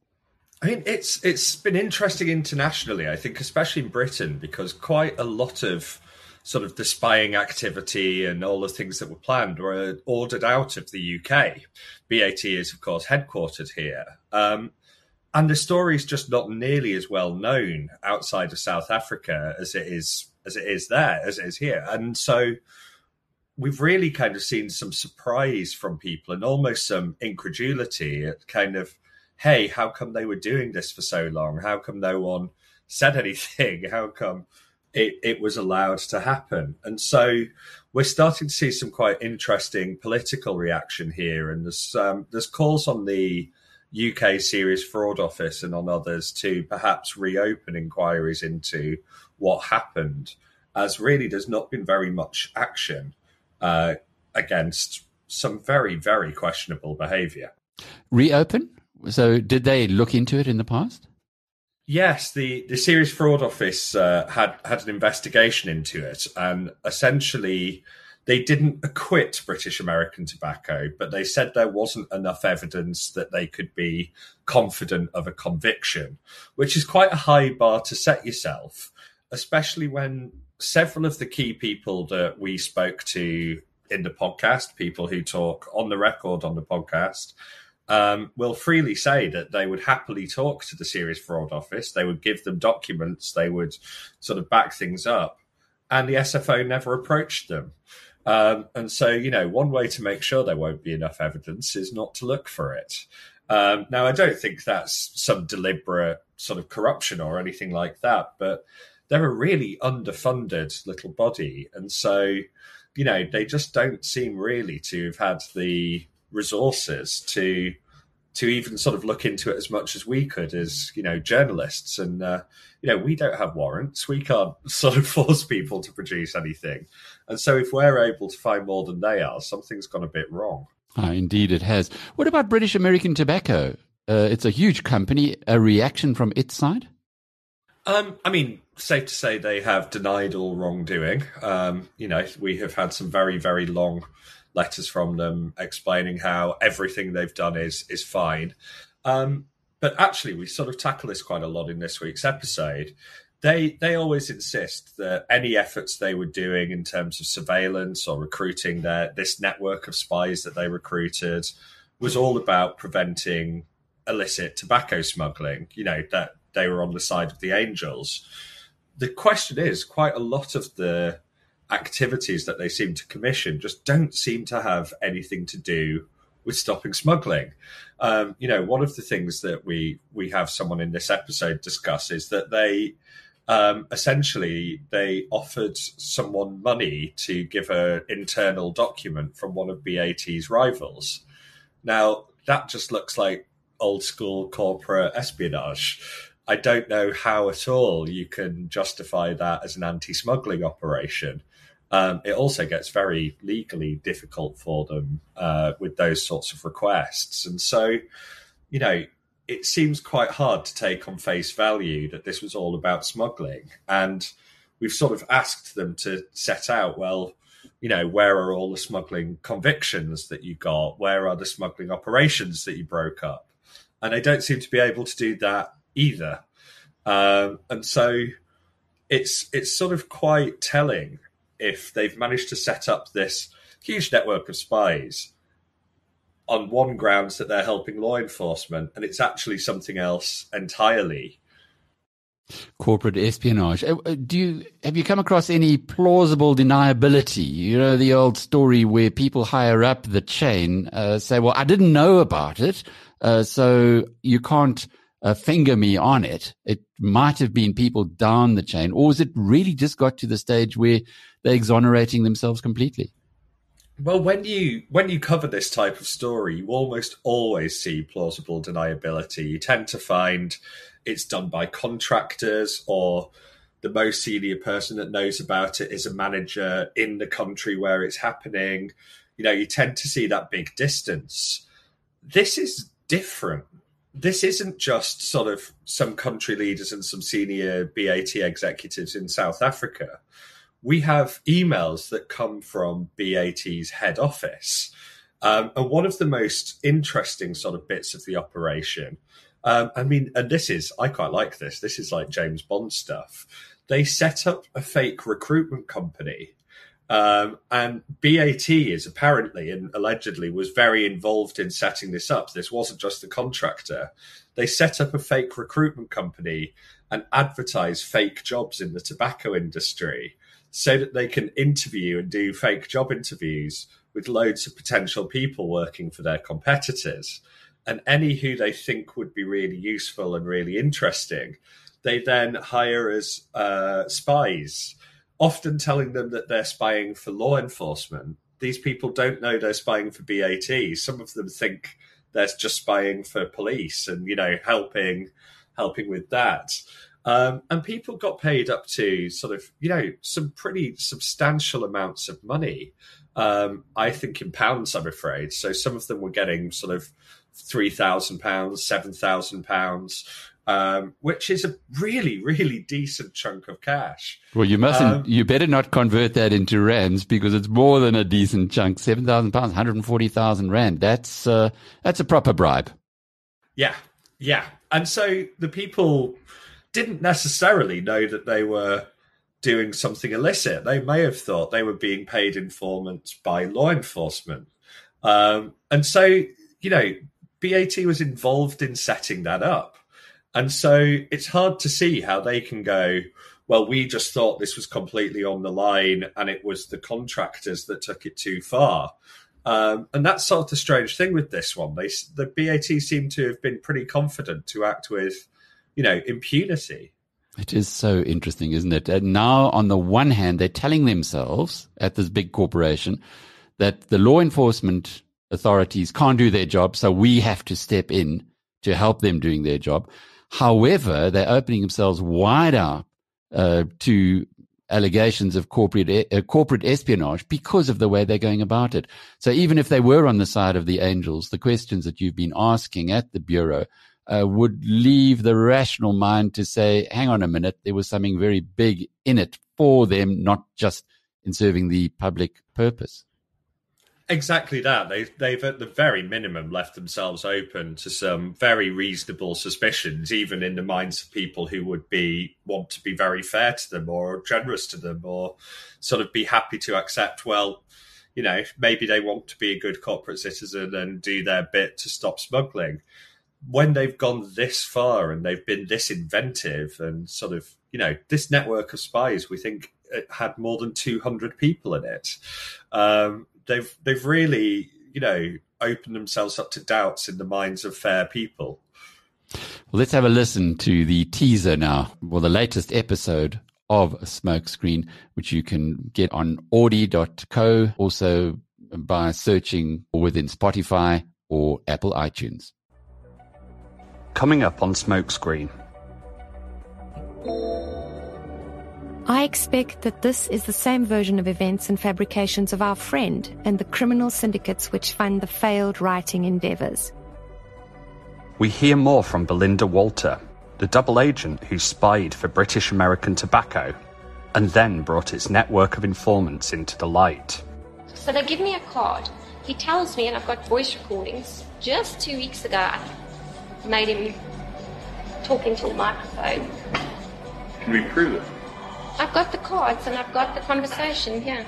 I mean, it's it's been interesting internationally. I think, especially in Britain, because quite a lot of sort of the spying activity and all the things that were planned were ordered out of the UK. BAT is, of course, headquartered here. Um, and the story is just not nearly as well known outside of South Africa as it is as it is there, as it is here. And so we've really kind of seen some surprise from people and almost some incredulity at kind of, hey, how come they were doing this for so long? How come no one said [LAUGHS] anything? How come it, it was allowed to happen. And so we're starting to see some quite interesting political reaction here. And there's um, there's calls on the UK Serious Fraud Office and on others to perhaps reopen inquiries into what happened, as really there's not been very much action uh, against some very, very questionable behaviour. Reopen? So, did they look into it in the past? Yes, the, the Serious Fraud Office uh, had had an investigation into it, and essentially they didn't acquit British American Tobacco, but they said there wasn't enough evidence that they could be confident of a conviction, which is quite a high bar to set yourself, especially when several of the key people that we spoke to in the podcast, people who talk on the record on the podcast, um, will freely say that they would happily talk to the Serious Fraud Office. They would give them documents. They would sort of back things up. And the SFO never approached them. Um, and so, you know, one way to make sure there won't be enough evidence is not to look for it. Um, now, I don't think that's some deliberate sort of corruption or anything like that, but they're a really underfunded little body. And so, you know, they just don't seem really to have had the resources to to even sort of look into it as much as we could as you know journalists. And uh, you know we don't have warrants. We can't [LAUGHS] sort of force people to produce anything. And so if we're able to find more than they are something's gone a bit wrong. Ah, indeed it has. What about british american tobacco? Uh, it's a huge company. A reaction from its side um, I mean, safe to say they have denied all wrongdoing. Um, you know, we have had some very, very long letters from them explaining how everything they've done is is fine. Um, but actually, we sort of tackle this quite a lot in this week's episode. They they always insist that any efforts they were doing in terms of surveillance or recruiting their this network of spies that they recruited was all about preventing illicit tobacco smuggling. You know that they were on the side of the angels. The question is, quite a lot of the activities that they seem to commission just don't seem to have anything to do with stopping smuggling. Um, you know, one of the things that we we have someone in this episode discuss is that they um, essentially they offered someone money to give an internal document from one of BAT's rivals. Now that just looks like old school corporate espionage. I don't know how at all you can justify that as an anti-smuggling operation. Um, it also gets very legally difficult for them uh, with those sorts of requests. And so, you know, it seems quite hard to take on face value that this was all about smuggling. And we've sort of asked them to set out, well, you know, where are all the smuggling convictions that you got? Where are the smuggling operations that you broke up? And they don't seem to be able to do that either. Um, and so it's it's sort of quite telling if they've managed to set up this huge network of spies on one grounds that they're helping law enforcement and it's actually something else entirely. Corporate espionage. Uh, uh, do you have you come across any plausible deniability? You know the old story where people higher up the chain uh, say well i didn't know about it uh, so you can't uh, finger me on it it might have been people down the chain or was it really just got to the stage where they're exonerating themselves completely. Well, when you when you cover this type of story, you almost always see plausible deniability. You tend to find it's done by contractors or the most senior person that knows about it is a manager in the country where it's happening. You know, you tend to see that big distance. This is different. This isn't just sort of some country leaders and some senior BAT executives in South Africa we have emails that come from BAT's head office. Um, and one of the most interesting sort of bits of the operation, um, I mean, and this is, I quite like this. This is like James Bond stuff. they set up a fake recruitment company. Um, and BAT is apparently and allegedly was very involved in setting this up. This wasn't just the contractor. They set up a fake recruitment company and advertise fake jobs in the tobacco industry so that they can interview and do fake job interviews with loads of potential people working for their competitors. And any who they think would be really useful and really interesting, they then hire as uh, spies, often telling them that they're spying for law enforcement. These people don't know they're spying for BAT. Some of them think they're just spying for police and, you know, helping helping with that. Um, and people got paid up to sort of, you know, some pretty substantial amounts of money. Um, I think in pounds, I'm afraid. So some of them were getting sort of three thousand pounds, seven thousand pounds, um, which is a really, really decent chunk of cash. Well, you mustn't. Um, you better not convert that into rands because it's more than a decent chunk. Seven thousand pounds, one hundred and forty thousand rand. That's uh, that's a proper bribe. Yeah, yeah. And so the people didn't necessarily know that they were doing something illicit. They may have thought they were being paid informants by law enforcement. Um, and so, you know, BAT was involved in setting that up. And so it's hard to see how they can go, well, we just thought this was completely on the line and it was the contractors that took it too far. Um, and that's sort of the strange thing with this one. They, the BAT seem to have been pretty confident to act with you know, impunity. It is so interesting, isn't it? And now, on the one hand, they're telling themselves at this big corporation that the law enforcement authorities can't do their job, so we have to step in to help them doing their job. However, they're opening themselves wide out uh, to allegations of corporate uh, corporate espionage because of the way they're going about it. So even if they were on the side of the angels, the questions that you've been asking at the bureau uh, would leave the rational mind to say, hang on a minute, there was something very big in it for them, not just in serving the public purpose. Exactly that. They, they've, at the very minimum, left themselves open to some very reasonable suspicions, even in the minds of people who would be want to be very fair to them or generous to them, or sort of be happy to accept. Well, you know, maybe they want to be a good corporate citizen and do their bit to stop smuggling when they've gone this far and they've been this inventive and sort of, you know, this network of spies, we think it had more than 200 people in it. Um, they've, they've really, you know, opened themselves up to doubts in the minds of fair people. Well, let's have a listen to the teaser now, well, the latest episode of Smokescreen, which you can get on audi.co, also by searching within Spotify or Apple iTunes coming up on Smokescreen. I expect that this is the same version of events and fabrications of our friend and the criminal syndicates which fund the failed writing endeavours. We hear more from Belinda Walter, the double agent who spied for British American Tobacco and then brought its network of informants into the light. So they give me a card. He tells me, and I've got voice recordings. Just two weeks ago, I made him talk into a microphone. Can we prove it? I've got the cards and I've got the conversation, yeah.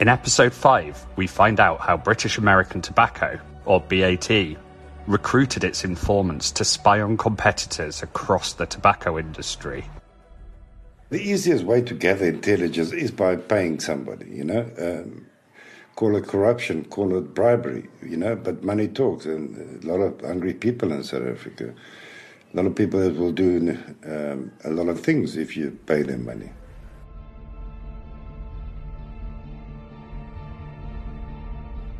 In episode 5, we find out how British American Tobacco, or BAT, recruited its informants to spy on competitors across the tobacco industry. The easiest way to gather intelligence is by paying somebody, you know. Um, call it corruption, call it bribery, you know, but money talks. And a lot of hungry people in South Africa, a lot of people will do um, a lot of things if you pay them money.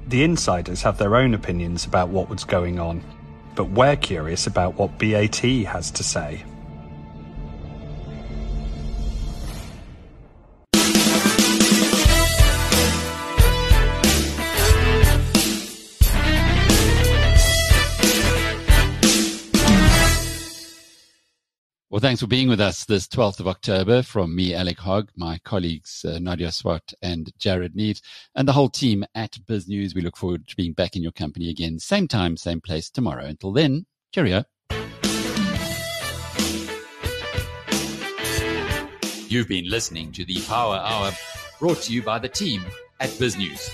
The insiders have their own opinions about what was going on, but we're curious about what BAT has to say. Well, thanks for being with us this 12th of October from me, Alec Hogg, my colleagues, uh, Nadia Swart and Jarryd Neves, and the whole team at Biz News. We look forward to being back in your company again, same time, same place tomorrow. Until then, cheerio. You've been listening to the Power Hour brought to you by the team at BizNews.